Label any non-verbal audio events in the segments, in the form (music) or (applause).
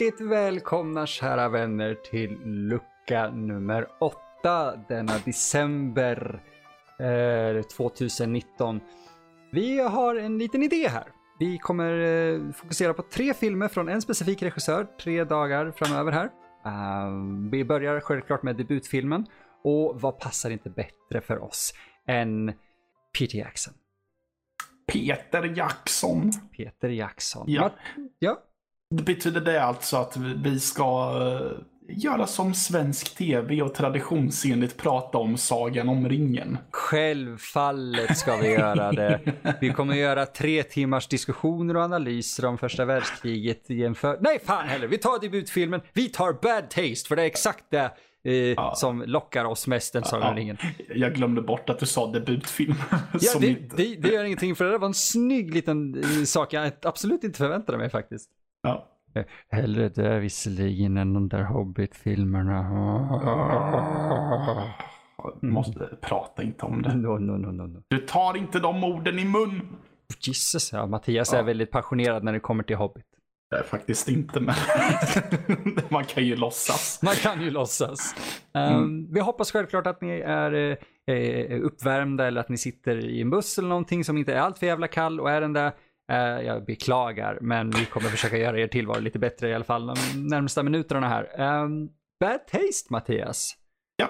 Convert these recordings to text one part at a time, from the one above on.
Hjärtligt välkomna kära vänner till lucka nummer åtta denna december eh, 2019. Vi har en liten idé här. Vi kommer eh, fokusera på tre filmer från en specifik regissör tre dagar framöver här. Uh, vi börjar självklart med debutfilmen och vad passar inte bättre för oss än Peter Jackson? Peter Jackson. Peter Jackson. Ja. ja. Betyder det alltså att vi ska uh, göra som svensk tv och traditionsenligt prata om Sagan om ringen? Självfallet ska vi göra det. Vi kommer göra tre timmars diskussioner och analyser om första världskriget jämför... Nej, fan heller. Vi tar debutfilmen. Vi tar Bad Taste, för det är exakt det eh, ja. som lockar oss mest än Sagan om ringen. Jag glömde bort att du sa debutfilm. (laughs) ja, det, det, det, gör ingenting, för det var en snygg liten eh, sak jag absolut inte förväntade mig faktiskt. Ja. Hellre dö visserligen än de där Hobbit-filmerna. Måste prata inte om det. No, no, no, no. Du tar inte de orden i mun. Jesus, ja. Mattias ja. är väldigt passionerad när det kommer till Hobbit. Det är faktiskt inte, men (laughs) man kan ju låtsas. Man kan ju låtsas. Mm. Um, vi hoppas självklart att ni är eh, uppvärmda eller att ni sitter i en buss eller någonting som inte är allt för jävla kall och är den där Uh, jag beklagar, men vi kommer försöka göra er tillvaro lite bättre i alla fall de närmsta minuterna här. Um, bad Taste, Mattias. Ja.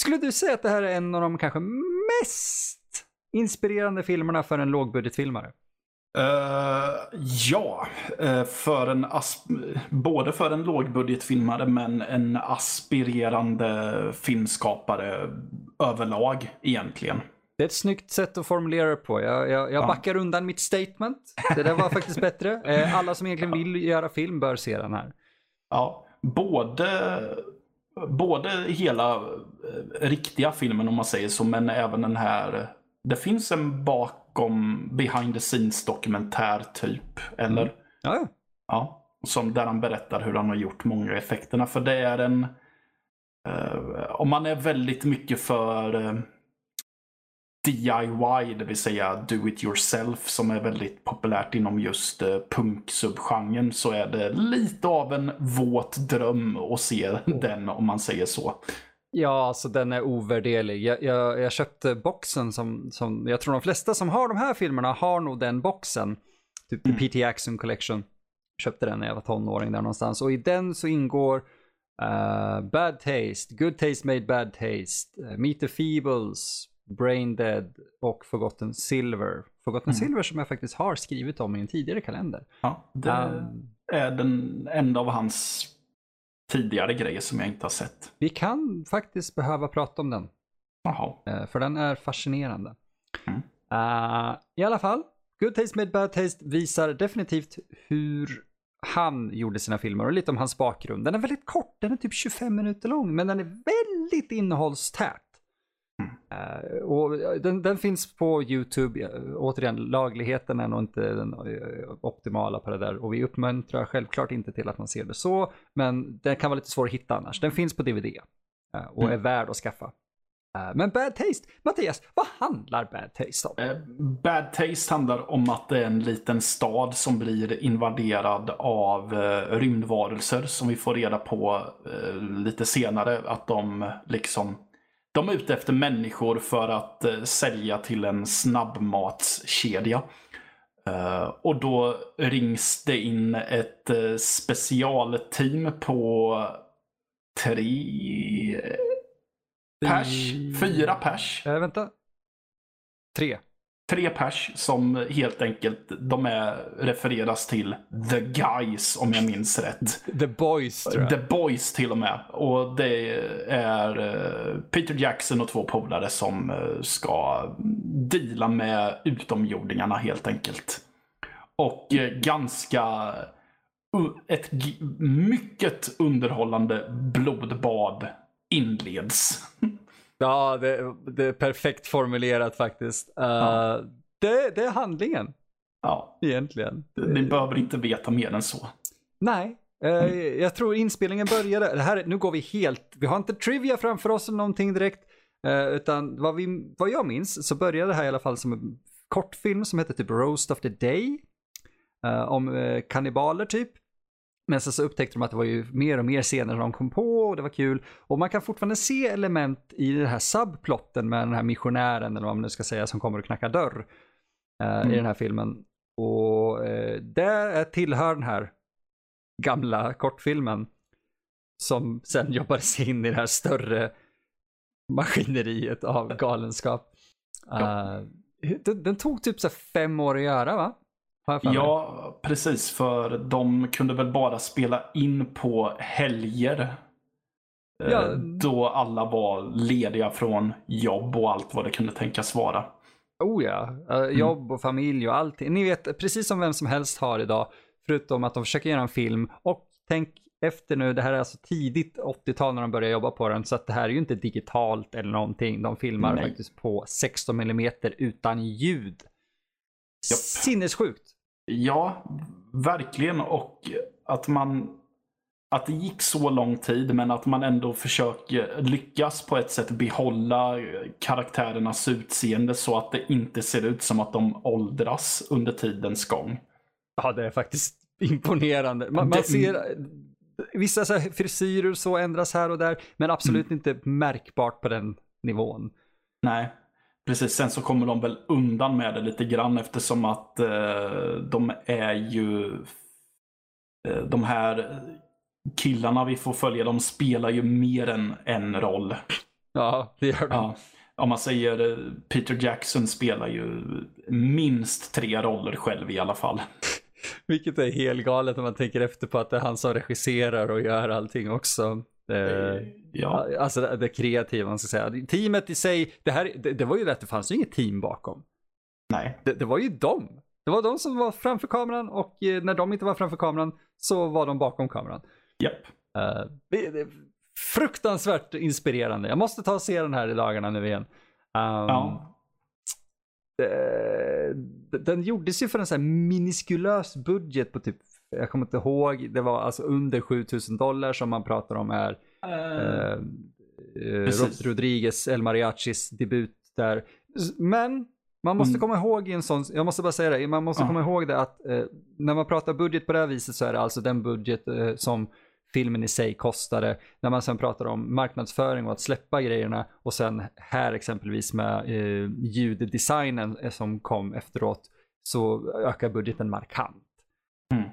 Skulle du säga att det här är en av de kanske mest inspirerande filmerna för en lågbudgetfilmare? Uh, ja, uh, för en både för en lågbudgetfilmare men en aspirerande filmskapare överlag egentligen. Det är ett snyggt sätt att formulera det på. Jag, jag, jag backar undan mitt statement. Det där var faktiskt bättre. (laughs) Eh, alla som egentligen vill göra film bör se den här. Ja, både, både hela eh, riktiga filmen om man säger så, men även den här. Det finns en bakom behind the scenes dokumentär typ, eller? Mm. Ja, ja. Som där han berättar hur han har gjort många effekterna. För det är en... Uh, om man är väldigt mycket för... Uh, DIY, det vill säga do it yourself, som är väldigt populärt inom just eh, punksubgenren, så är det lite av en våt dröm att se den, om man säger så. Ja, alltså den är ovärderlig. Jag, jag, jag, köpte boxen som, som, jag tror de flesta som har de här filmerna har nog den boxen. Typ mm. PT Action Collection. Köpte den när jag var tonåring där någonstans. Och i den så ingår uh, Bad Taste, Good Taste Made Bad Taste, uh, Meet the Feebles, Brain Dead och Forgotten Silver. Forgotten mm. Silver som jag faktiskt har skrivit om i en tidigare kalender. Ja, det um, är den enda av hans tidigare grejer som jag inte har sett. Vi kan faktiskt behöva prata om den. Jaha. Uh, för den är fascinerande. Mm. Uh, I alla fall, Good Taste Made Bad Taste visar definitivt hur han gjorde sina filmer och lite om hans bakgrund. Den är väldigt kort, den är typ 25 minuter lång, men den är väldigt innehållstät. Uh, och den, den, finns på YouTube. Återigen, lagligheten är nog inte den uh, optimala på det där. Och vi uppmuntrar självklart inte till att man ser det så. Men den kan vara lite svår att hitta annars. Den finns på DVD. Uh, och mm. är värd att skaffa. Men Bad Taste, Mattias, vad handlar Bad Taste om? Bad Taste handlar om att det är en liten stad som blir invaderad av rymdvarelser som vi får reda på lite senare att de liksom de är ute efter människor för att eh, sälja till en snabbmatskedja. Uh, och då rings det in ett uh, specialteam på tre pers, fyra pers. Äh, vänta. Tre tre pers som helt enkelt, de är, refereras till The Guys om jag minns rätt. The Boys tror jag. The Boys till och med. Och det är uh, Peter Jackson och två polare som uh, ska deala med utomjordingarna helt enkelt. Och uh, ganska ett mycket underhållande blodbad inleds. (laughs) Ja, det, det, är perfekt formulerat faktiskt. Uh, ja. det, det, är handlingen. Ja. Egentligen. Ni behöver inte veta mer än så. Nej, mm. jag tror inspelningen började, det här, nu går vi helt, vi har inte trivia framför oss eller någonting direkt. Uh, utan vad, vi, vad jag minns så började det här i alla fall som en kortfilm som heter typ Roast of the Day. om kannibaler typ. Men sen så upptäckte de att det var ju mer och mer scener de kom på och det var kul. Och man kan fortfarande se element i den här subplotten med den här missionären eller vad man nu ska säga som kommer och knackar dörr eh, Mm. i den här filmen. Och eh, det tillhör den här gamla kortfilmen som sen jobbade sig in i det här större maskineriet av galenskap. Ja. Eh, den, den tog typ så fem år att göra va? Ja, precis. För de kunde väl bara spela in på helger. eh, Ja. Då alla var lediga från jobb och allt vad det kunde tänkas vara. Oh ja, Eh, jobb och familj och allting. Ni vet, precis som vem som helst har idag. Förutom att de försöker göra en film. Och tänk efter nu, det här är alltså tidigt 80-tal när de börjar jobba på den. Så att det här är ju inte digitalt eller någonting. De filmar Nej. faktiskt på 16 mm utan ljud. Japp. Sinnessjukt. Ja, verkligen. Och att man... Att det gick så lång tid men att man ändå försöker lyckas på ett sätt behålla karaktärernas utseende så att det inte ser ut som att de åldras under tidens gång. Ja, det är faktiskt imponerande. Man, man Det- ser vissa så frisyrer så ändras här och där, men absolut Mm. inte märkbart på den nivån. Nej, precis. Sen så kommer de väl undan med det lite grann eftersom att eh, de är ju eh, de här killarna vi får följa, de spelar ju mer än en roll. Ja, det gör de. Ja. Om man säger eh, Peter Jackson spelar ju minst tre roller själv i alla fall. (laughs) Vilket är helt galet om man tänker efter på att det är han som regisserar och gör allting också. Eh, Ja, Alltså det, det kreativa, man ska säga. Teamet i sig, det, här, det, det var ju rätt, det fanns ju inget team bakom. nej. Det, det var ju dem. Det var de som var framför kameran och eh, när de inte var framför kameran så var de bakom kameran. Japp. Är fruktansvärt inspirerande. Jag måste ta och se den här i dagarna nu igen. Um, Ja. den gjordes ju för en sån här miniskulös budget på typ, jag kommer inte ihåg, det var alltså under 7000 dollar som man pratar om är Eh, eh, eh. Rod- Rodriguez El Mariachis debut där. Men man måste Mm. komma ihåg i en sån, jag måste bara säga det, man måste Ja. komma ihåg det att eh, när man pratar budget på det här viset så är det alltså den budget eh, som filmen i sig kostade. När man sen pratar om marknadsföring och att släppa grejerna och sen här exempelvis med eh, ljuddesignen eh, som kom efteråt så ökar budgeten markant.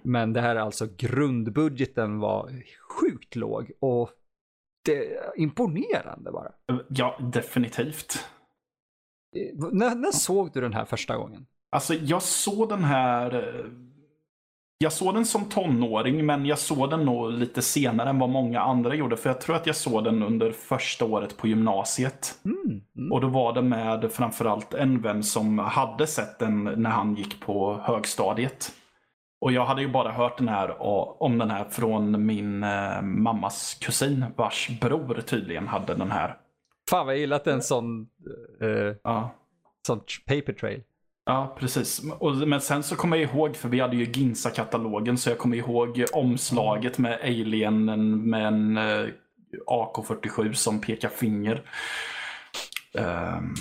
Men det här är alltså grundbudgeten var sjukt låg och det är imponerande bara. ja, definitivt. När, när såg du den här första gången? Alltså jag såg den här... eh, Jag såg den som tonåring men jag såg den nog lite senare än vad många andra gjorde. För jag tror att jag såg den under första året på gymnasiet. Mm. Mm. Och då var det med framförallt en vän som hade sett den när han gick på högstadiet. Och jag hade ju bara hört den här, om den här från min eh, mammas kusin vars bror tydligen hade den här. Fan vad jag gillar att det är en sån, eh, Ja, sån paper trail. Ja, precis. Och, men sen så kommer jag ihåg, för vi hade ju Ginsa-katalogen, så jag kommer ihåg omslaget med alienen med en eh, AK47 som pekar finger. Ehm,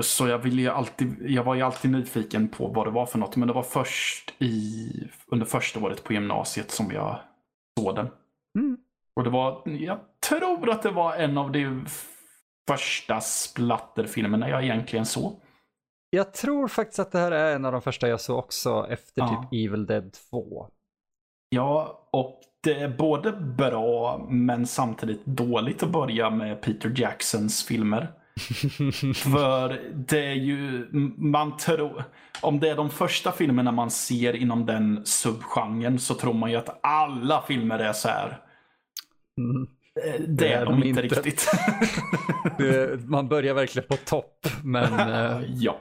så jag, ville ju alltid, jag var ju alltid nyfiken på vad det var för något, men det var först i, under första året på gymnasiet som jag såg den. Mm. Och det var, jag tror att det var en av de första splatterfilmerna jag egentligen såg. Jag tror faktiskt att det här är en av de första jag såg också efter Ja. typ Evil Dead 2. Ja, och det är både bra men samtidigt dåligt att börja med Peter Jacksons filmer. (laughs) För det är ju, man tror, om det är de första filmerna man ser inom den subgenren så tror man ju att alla filmer är så här. Mm. Eh, Det, är de inte inte. riktigt. (laughs) Det- Man börjar verkligen på topp, men (laughs) eh, ja.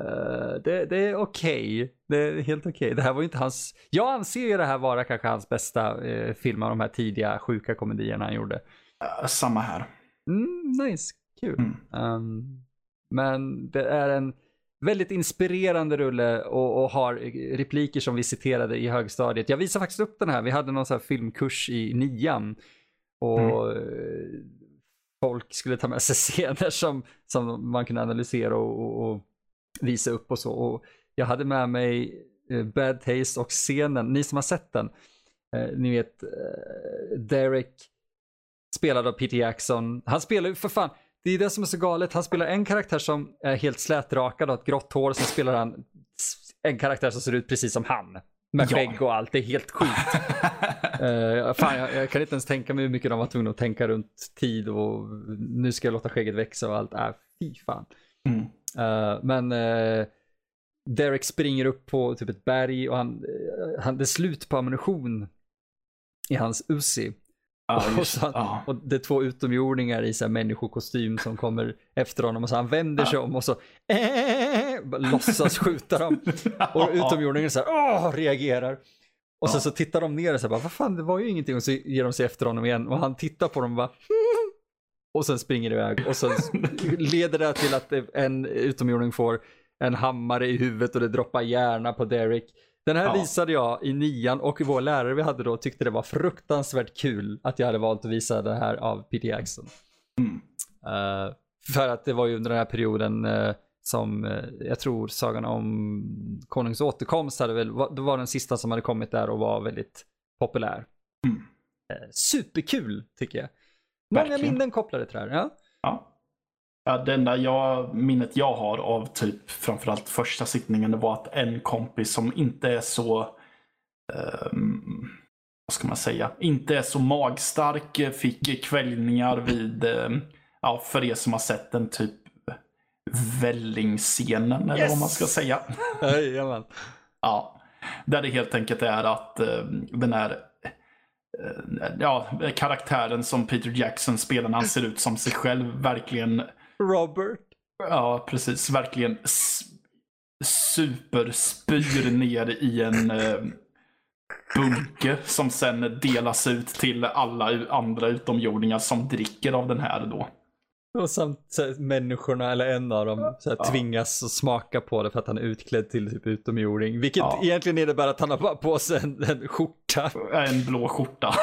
Eh, det, det är okej. Det är helt okej. Det här var ju inte hans... Jag anser ju det här vara kanske hans bästa eh, film av de här tidiga sjuka komedierna han gjorde. Eh, Samma här. Mm, nice, kul. Mm. Um, men det är en väldigt inspirerande rulle och, och har repliker som vi citerade i högstadiet. Jag visar faktiskt upp den här. Vi hade någon här filmkurs i nian. Och eh, folk skulle ta med sig (laughs) scener som, som man kunde analysera och, och, och visa upp och så. Och jag hade med mig eh, Bad Taste och scenen, ni som har sett den, Eh, ni vet, eh, Derek spelad av Peter Jackson. Han spelar ju för fan, det är det som är så galet. Han spelar en karaktär som är helt slätrakad och har ett grått hår. Sen spelar han en karaktär som ser ut precis som han. Med Ja. skägg och allt. Det är helt sjukt. (laughs) Eh, fan, jag, jag kan inte ens tänka mig hur mycket de var tvungna att tänka runt tid och nu ska jag låta skägget växa och allt. Äh, fy fan. Mm. Eh, men eh, Derek springer upp på typ ett berg och han, han, det är slut på ammunition i hans Uzi. Ja, och, så ja. och det är två utomjordingar i så här människokostym som kommer efter honom och så han vänder sig om och så bara låtsas skjuta dem. (laughs) Och utomjordingen så här, åh, reagerar. Och sen så tittar de ner och så här, vad fan det var ju ingenting. Och så ger de sig efter honom igen. Och han tittar på dem och bara (laughs) och sen springer iväg. Och sen (laughs) leder det till att en utomjording får en hammare i huvudet och det droppar hjärna på Derek. Den här Ja. visade jag i nian och vår lärare vi hade då tyckte det var fruktansvärt kul att jag hade valt att visa det här av Peter Jackson. Mm. Eh, för att det var ju under den här perioden eh, som eh, jag tror sagan om konungs återkomst hade väl, var- det var den sista som hade kommit där och var väldigt populär. Mm. Superkul tycker jag. Många Verkligen. minnen kopplade till det här. Ja. Ja. Ja, det enda jag, minnet jag har av typ framförallt första sittningen det var att en kompis som inte är så, ehm, vad ska man säga, inte är så magstark eh, fick kvällningar vid, eh, ja för er som har sett den typ vällingscenen eller vad man ska Yes! säga. (laughs) Jajamän. Ja, där det helt enkelt är att eh, den här eh, ja, karaktären som Peter Jackson spelar när han ser ut som sig själv verkligen Robert. Ja, precis. Verkligen superspyr ner i en eh, bunke som sen delas ut till alla andra utomjordingar som dricker av den här då. Och samt så här, människorna, eller en av dem, så här, Ja. tvingas att smaka på det för att han är utklädd till typ utomjording. Vilket Ja. egentligen innebär att han har bara på sig en, en skjorta. En blå skjorta.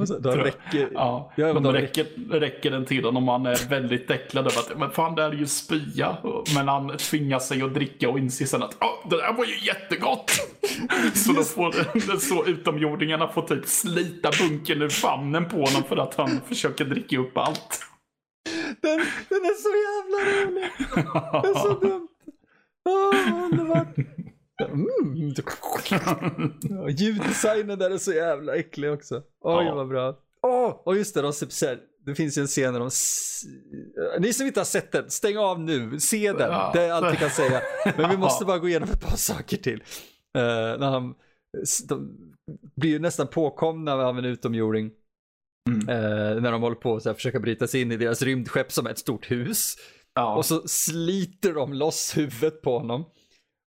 Och så, då räcker, Ja, Ja, de räcker, räcker den till honom om han är väldigt äcklad över att men fan det här är ju spya. Men han tvingar sig att dricka och inser sen att "Åh, det där var ju jättegott. Så då får så utomjordingarna får typ slita bunken ur famnen på honom för att han försöker dricka upp allt. Den, den är så jävla rolig. Det är så dumt. Åh, underbart. Mm. Ja, Ljuddesignen där är så jävla äcklig också. Oj Ja. vad bra. Åh, och just det, de, det finns ju en scen där de... s- Ni som inte har sett den, stäng av nu. Se den. Ja. Det är allt vi kan säga. Men vi måste bara gå igenom ett par saker till. Eh, när han, de blir ju nästan påkomna av en utomjording. Mm. Eh, när de håller på att försöka bryta sig in i deras rymdskepp som är ett stort hus. Ja. Och så sliter de loss huvudet på honom.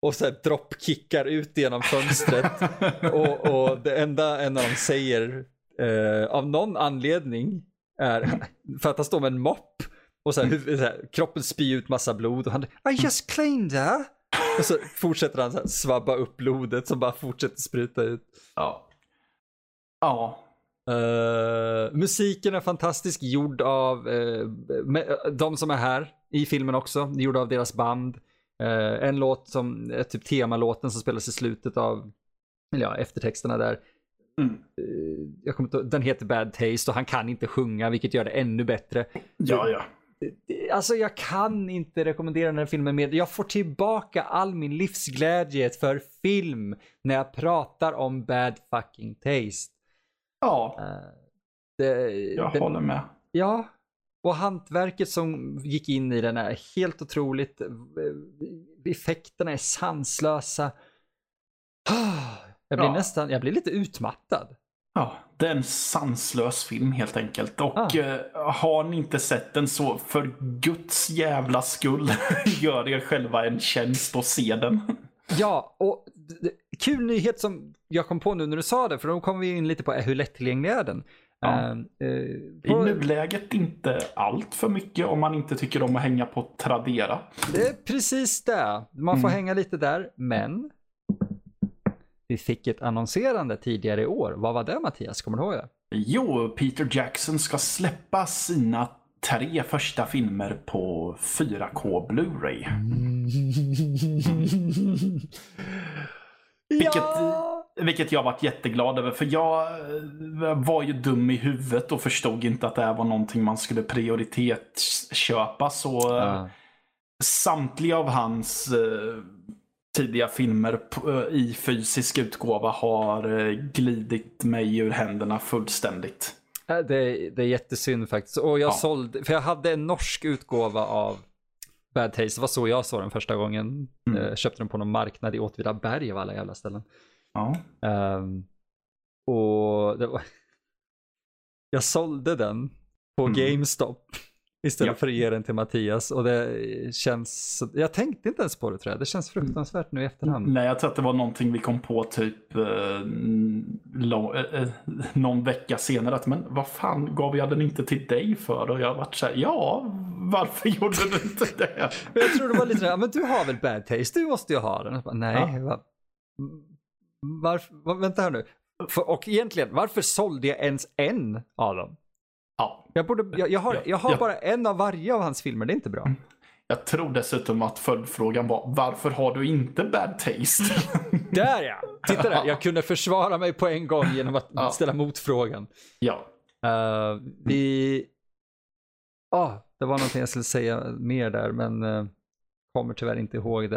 Och så här droppkickar ut genom fönstret. (laughs) och, och det enda en av dem säger eh, av någon anledning är för att han står med en mopp. Och så här, huvud, så här, kroppen spyr ut massa blod och han I just cleaned her. Och så fortsätter han så här, svabba upp blodet som bara fortsätter spruta ut. ja. Ja. Eh, musiken är fantastisk, gjord av eh, me- de som är här i filmen också, gjord av deras band. Eh, en låt som är typ temalåten som spelas i slutet av, eller ja, eftertexterna där. Mm. Eh, jag kommer inte, den heter Bad Taste och han kan inte sjunga vilket gör det ännu bättre. Ja, ja. Alltså jag kan inte rekommendera den här filmen mer. Jag får tillbaka all min livsglädje för film när jag pratar om bad fucking taste. Ja, Eh, det, jag den- håller med. Ja, och hantverket som gick in i den är helt otroligt. Effekterna är sanslösa. Jag blir Ja. nästan, jag blir lite utmattad. Ja, det är en sanslös film helt enkelt. Och Ah. eh, har ni inte sett den så för guds jävla skull (laughs) gör er själva en tjänst och se den. Ja, och kul nyhet som jag kom på nu när du sa det, för då kommer vi in lite på eh, hur lättillgänglig är den. Ja. Eh, eh, I på, nuläget inte allt för mycket om man inte tycker om att hänga på Tradera. det är precis det. Man får Mm. hänga lite där, men vi fick ett annonserande tidigare i år. Vad var det Mattias? Kommer du ihåg det? Jo, Peter Jackson ska släppa sina tre första filmer på 4K Blu-ray. (laughs) Vilket- Ja! vilket jag varit jätteglad över. För jag eh, var ju dum i huvudet och förstod inte att det här var någonting man skulle prioritetsköpa. Så Ja. samtliga av hans eh, tidiga filmer i fysisk utgåva har glidit mig ur händerna fullständigt. Äh, Det, är- det är jättesynd faktiskt. Och jag Ja. sålde, för jag hade en norsk utgåva av Bad Taste. Det var så jag såg den första gången. Mm. Eh, köpte den på någon marknad i Åtvidaberg av alla jävla ställen. Ja. Ehm, och det var... (laughs) Jag sålde den på Mm. GameStop istället Ja. för att ge den till Mattias. Och det känns... Jag tänkte inte ens på det tror jag. Det känns fruktansvärt nu i efterhand. Nej, jag tror att det var någonting vi kom på typ eh, lång, eh, eh, någon vecka senare. Att, men vad fan gav jag den inte till dig för? Och jag har varit så här, ja, varför (laughs) gjorde du inte det? Men jag tror det var lite sådär, men du har väl bad taste, du måste ju ha den. Bara, Nej, Ja. va, varför, va, vänta här nu. För, och egentligen, varför sålde jag ens en av dem? Ja, Jag, borde, jag, jag har, Ja, jag har bara en av varje av hans filmer, det är inte bra. jag tror dessutom att följdfrågan var, varför har du inte bad taste? (laughs) Där ja! Titta där, jag kunde försvara mig på en gång genom att Ja. ställa motfrågan. ja, Uh, vi... Ah, det var någonting jag skulle säga mer där, men uh, kommer tyvärr inte ihåg det.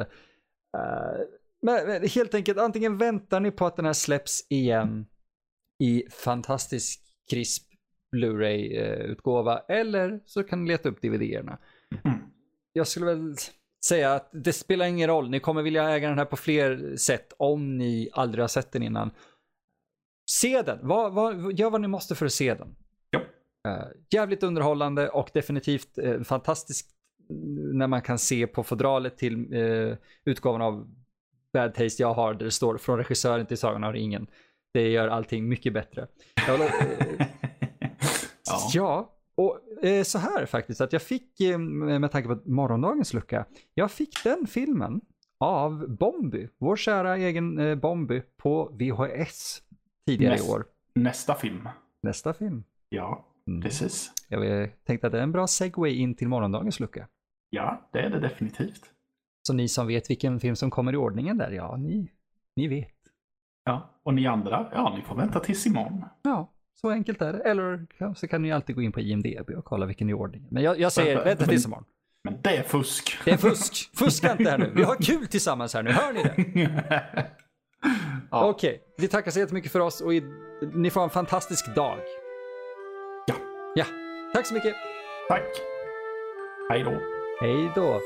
Uh, men, men helt enkelt, antingen väntar ni på att den här släpps igen i fantastisk krisp Blu-ray-utgåva, eller så kan ni leta upp DVD-erna. Mm. Jag skulle väl säga att det spelar ingen roll, ni kommer vilja äga den här på fler sätt om ni aldrig har sett den innan. Se den, vad, vad, gör vad ni måste för att se den. Ja. Eh, jävligt underhållande och definitivt uh, fantastiskt när man kan se på fodralet till eh, utgåvan av Bad Taste jag har där det står från regissören till Sagan om ringen. Det gör allting mycket bättre. Jag vill, eh, ja. Ja, och eh, så här faktiskt att jag fick, eh, med tanke på morgondagens lucka, jag fick den filmen av Bomby, vår kära egen eh, Bomby på VHS tidigare Näst- i år. Nästa film. Nästa film. Ja, Mm. precis. Jag eh, tänkte att det är en bra segway in till morgondagens lucka. Ja, det är det definitivt. Så ni som vet vilken film som kommer i ordningen där, ja, ni, ni vet. Ja, och ni andra, ja, ni får vänta tills imorgon. Ja, så enkelt är det. Eller så kan ni alltid gå in på IMDB och kolla vilken i ordningen. Men jag, jag säger, vänta tills imorgon. Men det är fusk. Det är fusk. Fuska inte här nu. Vi har kul tillsammans här nu, hör ni det? (laughs) ja. Okej, vi tackar så jättemycket för oss och i, ni får en fantastisk dag. Ja. Ja, tack så mycket. Tack. Hej då. Hej då.